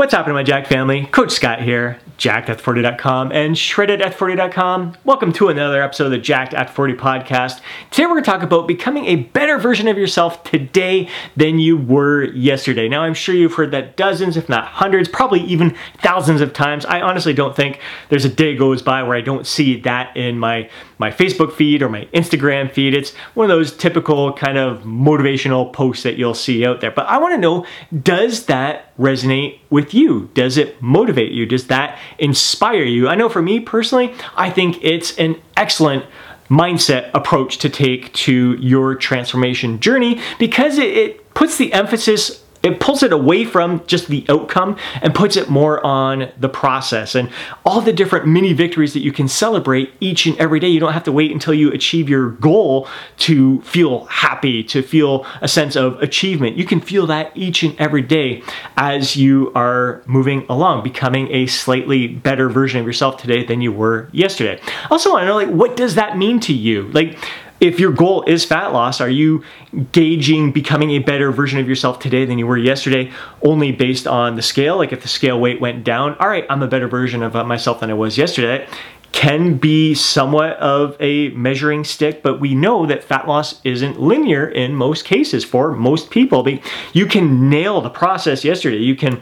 What's happening, my Jack family? Coach Scott here, jackedat40.com and shreddedat40.com. Welcome to another episode of the Jacked at 40 podcast. Today we're going to talk about becoming a better version of yourself today than you were yesterday. Now, I'm sure you've heard that dozens, if not hundreds, probably even thousands of times. I honestly don't think there's a day goes by where I don't see that in my my Facebook feed or my Instagram feed. It's one of those typical kind of motivational posts that you'll see out there. But I want to know, does that resonate with you? Does it motivate you? Does that inspire you? I know for me personally, I think it's an excellent mindset approach to take to your transformation journey because it, puts the emphasis it pulls it away from just the outcome and puts it more on the process and all the different mini victories that you can celebrate each and every day. You don't have to wait until you achieve your goal to feel happy, to feel a sense of achievement. You can feel that each and every day as you are moving along, becoming a slightly better version of yourself today than you were yesterday. I also to know like what does that mean to you? Like if your goal is fat loss, are you gauging becoming a better version of yourself today than you were yesterday only based on the scale? Like if the scale weight went down, all right, I'm a better version of uh, myself than I was yesterday. Can be somewhat of a measuring stick, but we know that fat loss isn't linear in most cases for most people. You can nail the process yesterday. You can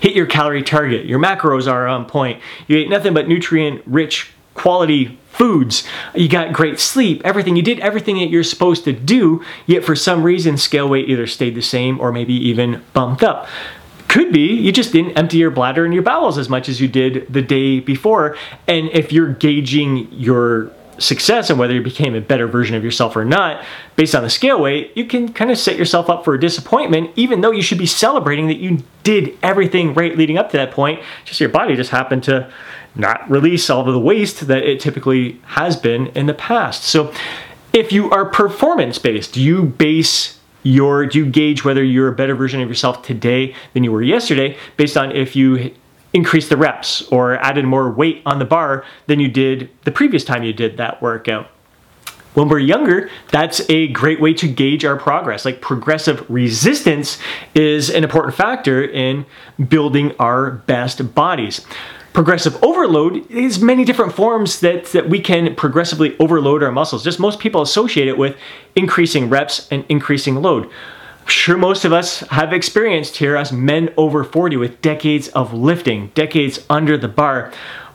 hit your calorie target. Your macros are on point. You ate nothing but nutrient rich quality foods, you got great sleep, everything. You did everything that you're supposed to do, yet for some reason, scale weight either stayed the same or maybe even bumped up. Could be you just didn't empty your bladder and your bowels as much as you did the day before. And if you're gauging your success and whether you became a better version of yourself or not based on the scale weight, you can kind of set yourself up for a disappointment, even though you should be celebrating that you did everything right leading up to that point. Just your body just happened to not release all of the waste that it typically has been in the past. So if you are performance based, you base your do you gauge whether you're a better version of yourself today than you were yesterday based on if you increased the reps or added more weight on the bar than you did the previous time you did that workout? when we're younger, that's a great way to gauge our progress. Like progressive resistance is an important factor in building our best bodies progressive overload is many different forms that, that we can progressively overload our muscles. Just most people associate it with increasing reps and increasing load. I'm sure most of us have experienced here as men over 40 with decades of lifting, decades under the bar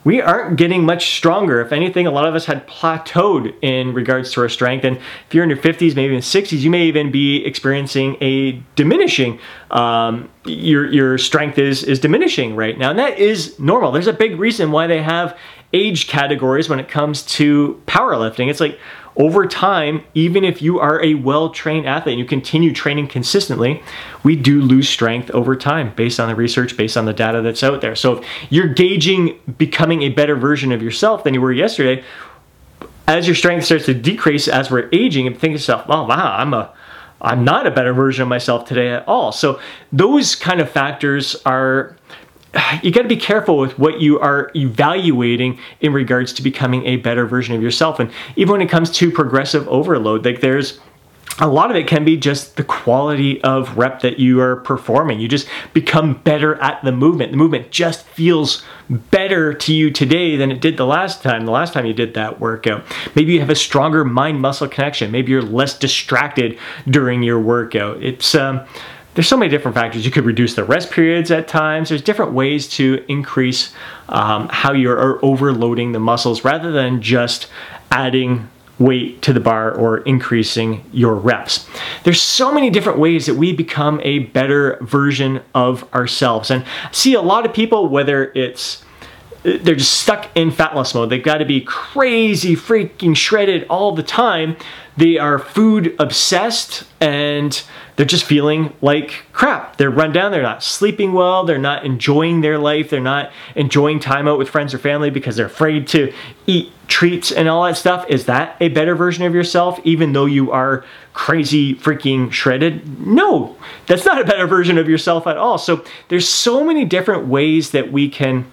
we aren't getting much stronger. If anything, a lot of us had plateaued in regards to our strength. And if you're in your 50s, maybe in 60s, you may even be experiencing a diminishing. Um, your your strength is is diminishing right now, and that is normal. There's a big reason why they have age categories when it comes to powerlifting. It's like over time, even if you are a well trained athlete and you continue training consistently, we do lose strength over time based on the research, based on the data that's out there. So if you're gauging becoming a better version of yourself than you were yesterday, as your strength starts to decrease as we're aging, and think to yourself, oh, wow, I'm a I'm not a better version of myself today at all. So those kind of factors are you got to be careful with what you are evaluating in regards to becoming a better version of yourself. And even when it comes to progressive overload, like there's a lot of it can be just the quality of rep that you are performing. You just become better at the movement. The movement just feels better to you today than it did the last time, the last time you did that workout. Maybe you have a stronger mind muscle connection. Maybe you're less distracted during your workout. It's, um, there's so many different factors. You could reduce the rest periods at times. There's different ways to increase um, how you're overloading the muscles rather than just adding weight to the bar or increasing your reps. There's so many different ways that we become a better version of ourselves. And see a lot of people, whether it's they're just stuck in fat loss mode. They've got to be crazy, freaking shredded all the time. They are food obsessed and they're just feeling like crap. They're run down. They're not sleeping well. They're not enjoying their life. They're not enjoying time out with friends or family because they're afraid to eat treats and all that stuff. Is that a better version of yourself, even though you are crazy, freaking shredded? No, that's not a better version of yourself at all. So there's so many different ways that we can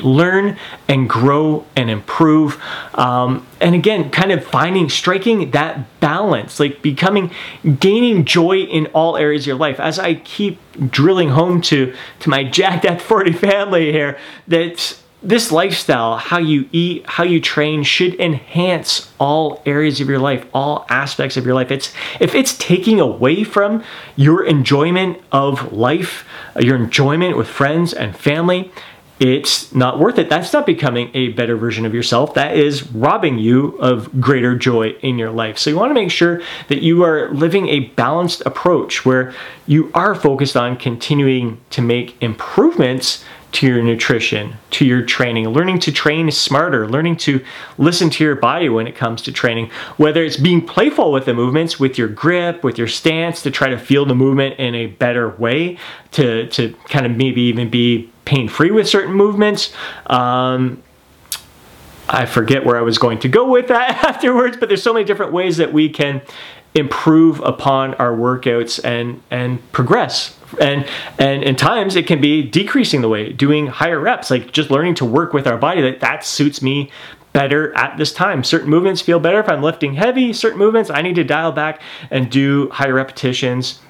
learn and grow and improve. Um, and again, kind of finding, striking that balance, like becoming, gaining joy in all areas of your life. As I keep drilling home to, to my Jacked at 40 family here, that this lifestyle, how you eat, how you train, should enhance all areas of your life, all aspects of your life. It's if it's taking away from your enjoyment of life, your enjoyment with friends and family, it's not worth it. That's not becoming a better version of yourself. That is robbing you of greater joy in your life. So you want to make sure that you are living a balanced approach where you are focused on continuing to make improvements to your nutrition, to your training, learning to train smarter, learning to listen to your body when it comes to training, whether it's being playful with the movements, with your grip, with your stance to try to feel the movement in a better way, to, to kind of maybe even be pain free with certain movements. Um, I forget where I was going to go with that afterwards, but there's so many different ways that we can improve upon our workouts and and progress. And and in times it can be decreasing the weight doing higher reps like just learning to work with our body. That that suits me better at this time. Certain movements feel better if i'm lifting heavy. Certain movements i need to dial back and do higher repetitions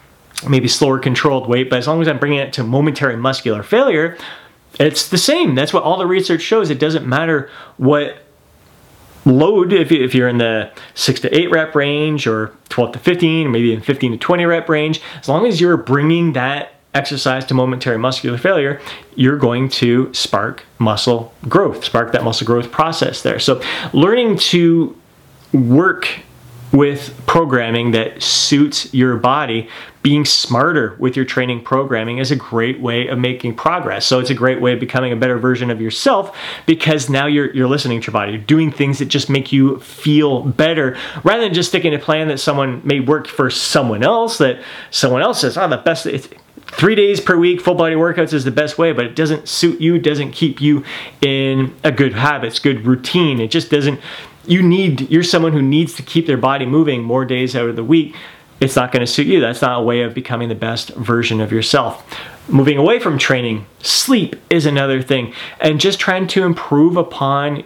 maybe slower controlled weight. But as long as i'm bringing it to momentary muscular failure it's the same. That's what all the research shows. It doesn't matter what load if, if you're in the 6 to 8 rep range or 12 to 15 or maybe in 15 to 20 rep range as long as you're bringing that exercise to momentary muscular failure you're going to spark muscle growth spark that muscle growth process there. So learning to work with programming that suits your body, being smarter with your training programming is a great way of making progress. So it's a great way of becoming a better version of yourself because now you're you're listening to your body. You're doing things that just make you feel better rather than just sticking a plan that someone may work for someone else that someone else says, oh, the best it's three days per week full body workouts is the best way but it doesn't suit you doesn't keep you in a good habits good routine it just doesn't you need you're someone who needs to keep their body moving more days out of the week. It's not going to suit you. That's not a way of becoming the best version of yourself. Moving away from training sleep is another thing. And just trying to improve upon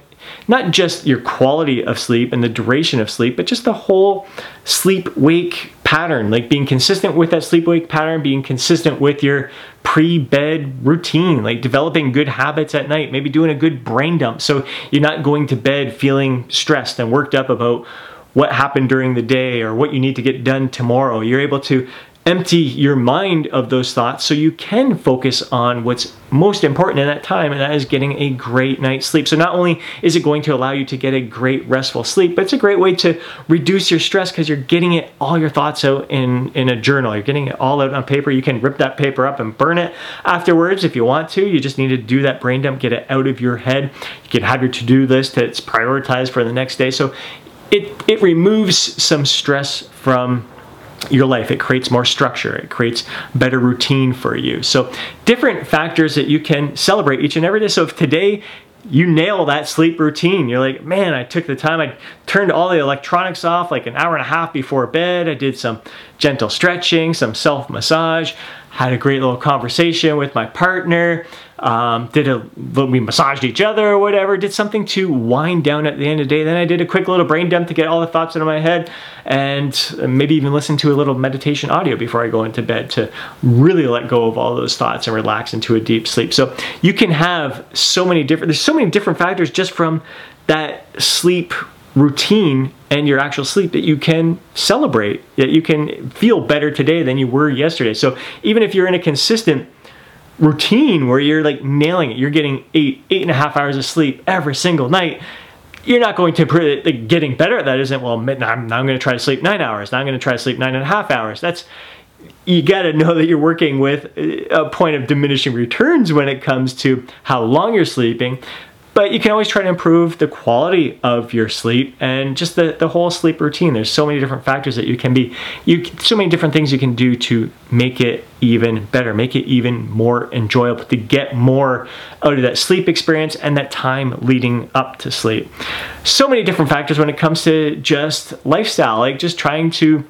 not just your quality of sleep and the duration of sleep, but just the whole sleep wake pattern, like being consistent with that sleep wake pattern, being consistent with your pre bed routine, like developing good habits at night, maybe doing a good brain dump. So you're not going to bed feeling stressed and worked up about what happened during the day or what you need to get done tomorrow. You're able to empty your mind of those thoughts so you can focus on what's most important in that time, and that is getting a great night's sleep. So, not only is it going to allow you to get a great restful sleep, but it's a great way to reduce your stress because you're getting it all your thoughts out in, in a journal. You're getting it all out on paper. You can rip that paper up and burn it afterwards if you want to. You just need to do that brain dump, get it out of your head. You can have your to do list that's prioritized for the next day. So, it, it removes some stress from your life. It creates more structure. It creates better routine for you. So different factors that you can celebrate each and every day. So if today you nail that sleep routine. You're like, man, I took the time. I turned all the electronics off like an hour and a half before bed. I did some gentle stretching, some self massage had a great little conversation with my partner, um, did a we massaged each other or whatever, did something to wind down at the end of the day. Then I did a quick little brain dump to get all the thoughts out of my head, and maybe even listen to a little meditation audio before I go into bed to really let go of all those thoughts and relax into a deep sleep. So you can have so many different. There's so many different factors just from that sleep routine and your actual sleep that you can celebrate, that you can feel better today than you were yesterday. So even if you're in a consistent routine where you're like nailing it, you're getting eight, eight and a half hours of sleep every single night, you're not going to like, getting better at that isn't well I'm, now I'm going to try to sleep nine hours now i'm going to try to sleep nine and a half hours that's you got to know that you're working with a point of diminishing returns when it comes to how long you're sleeping but you can always try to improve the quality of your sleep and just the, the whole sleep routine. There's so many different factors that you can be, you so many different things you can do to make it even better, make it even more enjoyable, to get more out of that sleep experience and that time leading up to sleep. So many different factors when it comes to just lifestyle, like just trying to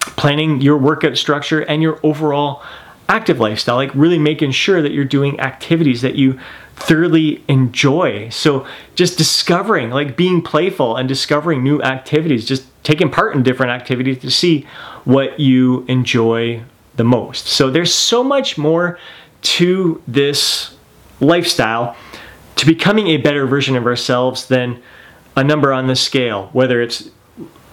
planning your workout structure and your overall active lifestyle, like really making sure that you're doing activities that you thoroughly enjoy. So just discovering, like being playful and discovering new activities, just taking part in different activities to see what you enjoy the most. So there's so much more to this lifestyle to becoming a better version of ourselves than a number on the scale, whether it's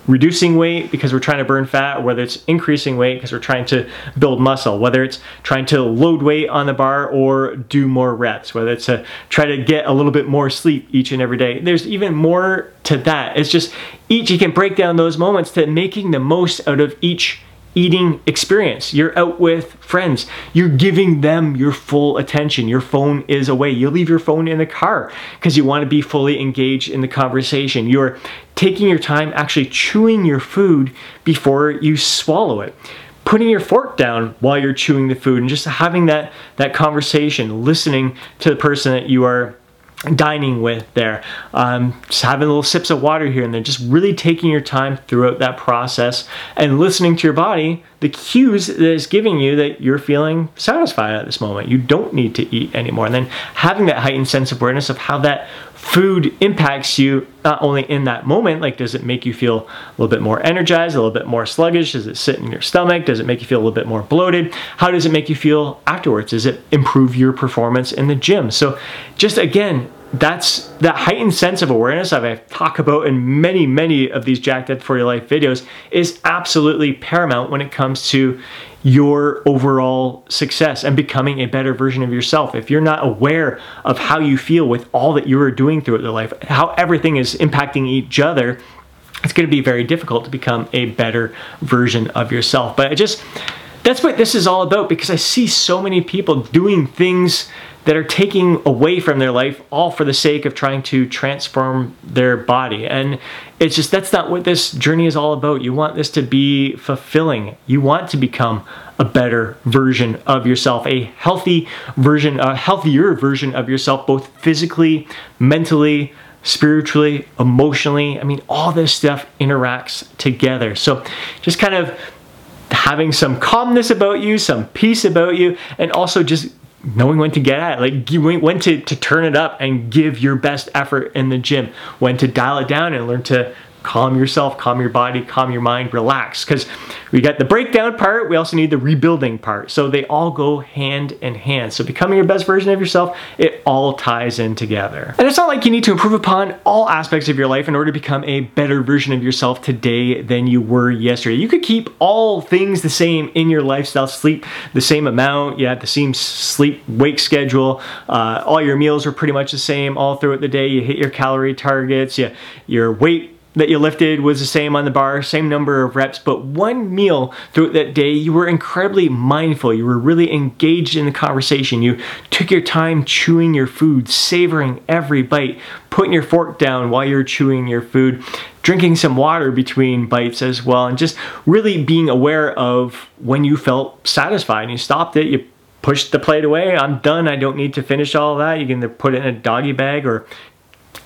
reducing weight because we're trying to burn fat, or whether it's increasing weight because we're trying to build muscle, whether it's trying to load weight on the bar or do more reps, whether it's to try to get a little bit more sleep each and every day. There's even more to that. It's just each, you can break down those moments to making the most out of each eating experience. You're out with friends. You're giving them your full attention. Your phone is away. You leave your phone in the car because you want to be fully engaged in the conversation. You're taking your time actually chewing your food before you swallow it. Putting your fork down while you're chewing the food and just having that, that conversation, listening to the person that you are dining with there, um, just having little sips of water here and there, just really taking your time throughout that process and listening to your body, the cues that is giving you that you're feeling satisfied at this moment. You don't need to eat anymore. And then having that heightened sense of awareness of how that food impacts you not only in that moment, like does it make you feel a little bit more energized, a little bit more sluggish? Does it sit in your stomach? Does it make you feel a little bit more bloated? How does it make you feel afterwards? Does it improve your performance in the gym? So, just again, that's that heightened sense of awareness that I've talked about in many, many of these Jacked Dead for Your Life videos is absolutely paramount when it comes to your overall success and becoming a better version of yourself. If you're not aware of how you feel with all that you are doing throughout your life, how everything is impacting each other, it's going to be very difficult to become a better version of yourself. But I just, that's what this is all about because I see so many people doing things that are taking away from their life all for the sake of trying to transform their body. And it's just that's not what this journey is all about. You want this to be fulfilling. You want to become a better version of yourself, a healthy version, a healthier version of yourself, both physically, mentally, spiritually, emotionally. I mean, all this stuff interacts together. So just kind of having some calmness about you, some peace about you, and also just knowing when to get at it, like when to, to turn it up and give your best effort in the gym, when to dial it down and learn to calm yourself, calm your body, calm your mind, relax. Because we got the breakdown part, we also need the rebuilding part. So they all go hand in hand. So becoming your best version of yourself, it all ties in together. And it's not like you need to improve upon all aspects of your life in order to become a better version of yourself today than you were yesterday. You could keep all things the same in your lifestyle, sleep the same amount, you have the same sleep wake schedule, uh, all your meals are pretty much the same all throughout the day, you hit your calorie targets, you, your weight that you lifted was the same on the bar, same number of reps, but one meal throughout that day, you were incredibly mindful. You were really engaged in the conversation. You took your time chewing your food, savoring every bite, putting your fork down while you're chewing your food, drinking some water between bites as well, and just really being aware of when you felt satisfied. And you stopped it, you pushed the plate away. I'm done. I don't need to finish all that. You can put it in a doggy bag or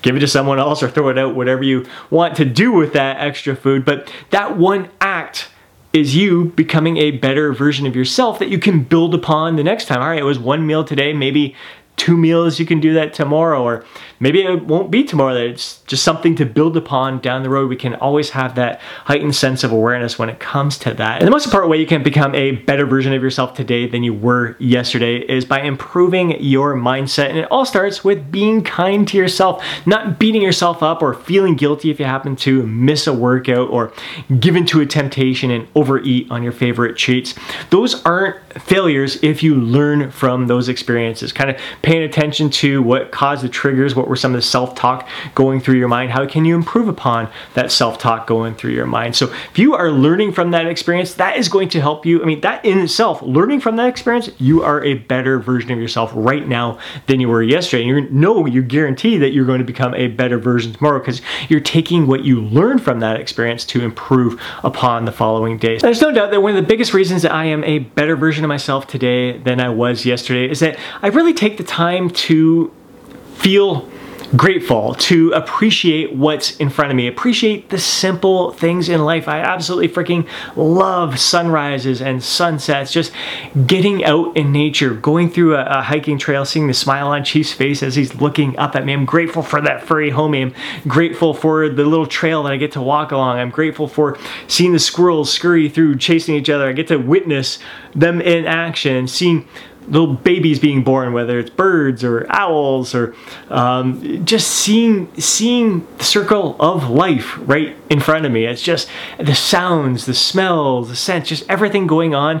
give it to someone else or throw it out, whatever you want to do with that extra food. But that one act is you becoming a better version of yourself that you can build upon the next time. All right, it was one meal today, maybe two meals, you can do that tomorrow, or maybe it won't be tomorrow. That it's just something to build upon down the road. We can always have that heightened sense of awareness when it comes to that. And the most important way you can become a better version of yourself today than you were yesterday is by improving your mindset. And it all starts with being kind to yourself, not beating yourself up or feeling guilty if you happen to miss a workout or give into a temptation and overeat on your favorite treats. Those aren't failures if you learn from those experiences. Kind of paying attention to what caused the triggers, what were some of the self-talk going through your mind, how can you improve upon that self-talk going through your mind. So if you are learning from that experience, that is going to help you. I mean, that in itself, learning from that experience, you are a better version of yourself right now than you were yesterday. And you know, you guarantee that you're going to become a better version tomorrow because you're taking what you learned from that experience to improve upon the following days. There's no doubt that one of the biggest reasons that I am a better version of myself today than I was yesterday is that I really take the time to feel grateful, to appreciate what's in front of me, appreciate the simple things in life. I absolutely freaking love sunrises and sunsets, just getting out in nature, going through a, a hiking trail, seeing the smile on Chief's face as he's looking up at me. I'm grateful for that furry homie. I'm grateful for the little trail that I get to walk along. I'm grateful for seeing the squirrels scurry through, chasing each other. I get to witness them in action, seeing little babies being born, whether it's birds or owls or um, just seeing seeing the circle of life right in front of me. It's just the sounds, the smells, the scents, just everything going on.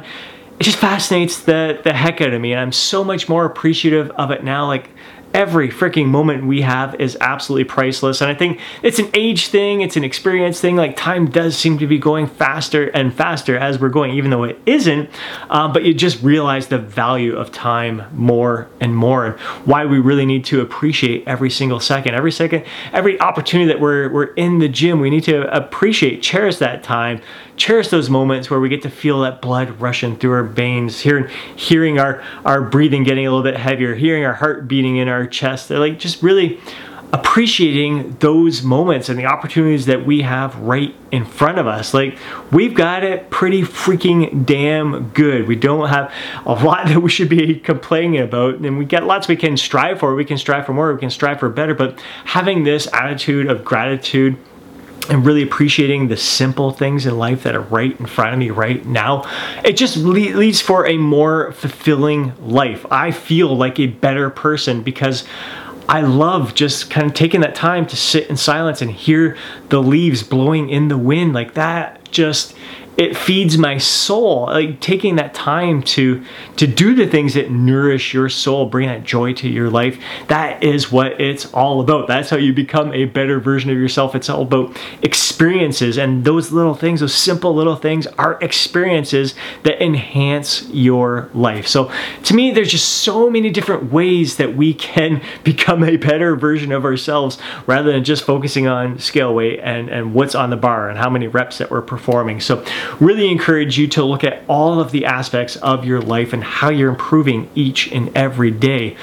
It just fascinates the the heck out of me, and I'm so much more appreciative of it now. Like every freaking moment we have is absolutely priceless. And I think it's an age thing, it's an experience thing. Like time does seem to be going faster and faster as we're going, even though it isn't. Um, but you just realize the value of time more and more and why we really need to appreciate every single second. Every second, every opportunity that we're, we're in the gym, we need to appreciate, cherish that time, cherish those moments where we get to feel that blood rushing through our veins, hearing, hearing our, our breathing getting a little bit heavier, hearing our heart beating in our chest. They're like just really appreciating those moments and the opportunities that we have right in front of us. Like, we've got it pretty freaking damn good. We don't have a lot that we should be complaining about, and we get lots we can strive for. We can strive for more, we can strive for better, but having this attitude of gratitude and really appreciating the simple things in life that are right in front of me right now, it just leads for a more fulfilling life. I feel like a better person because I love just kind of taking that time to sit in silence and hear the leaves blowing in the wind like that just it feeds my soul like taking that time to to do the things that nourish your soul bring that joy to your life. That is what it's all about. That's how you become a better version of yourself. It's all about experiences and those little things those simple little things are experiences that enhance your life. So to me there's just so many different ways that we can become a better version of ourselves rather than just focusing on scale weight and and what's on the bar and how many reps that we're performing. So really encourage you to look at all of the aspects of your life and how you're improving each and every day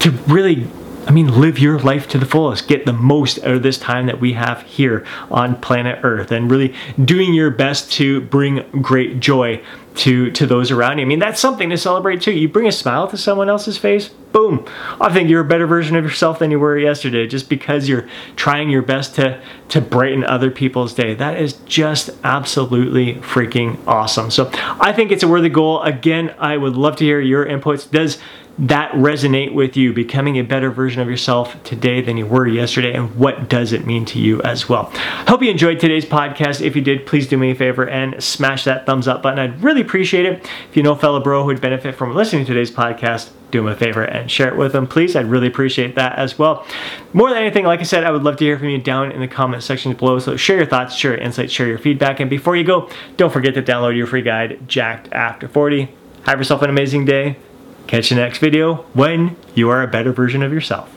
to really I mean, live your life to the fullest. Get the most out of this time that we have here on planet Earth and really doing your best to bring great joy to, to those around you. I mean, that's something to celebrate too. You bring a smile to someone else's face, boom. I think you're a better version of yourself than you were yesterday just because you're trying your best to, to brighten other people's day. That is just absolutely freaking awesome. So I think it's a worthy goal. Again, I would love to hear your inputs. Does that resonate with you, becoming a better version of yourself today than you were yesterday, and what does it mean to you as well? Hope you enjoyed today's podcast. If you did, please do me a favor and smash that thumbs up button. I'd really appreciate it. If you know a fellow bro who would benefit from listening to today's podcast, do him a favor and share it with them, please. I'd really appreciate that as well. More than anything, like I said, I would love to hear from you down in the comment section below. So share your thoughts, share your insights, share your feedback. And before you go, don't forget to download your free guide, Jacked After 40. Have yourself an amazing day Catch you next video when you are a better version of yourself.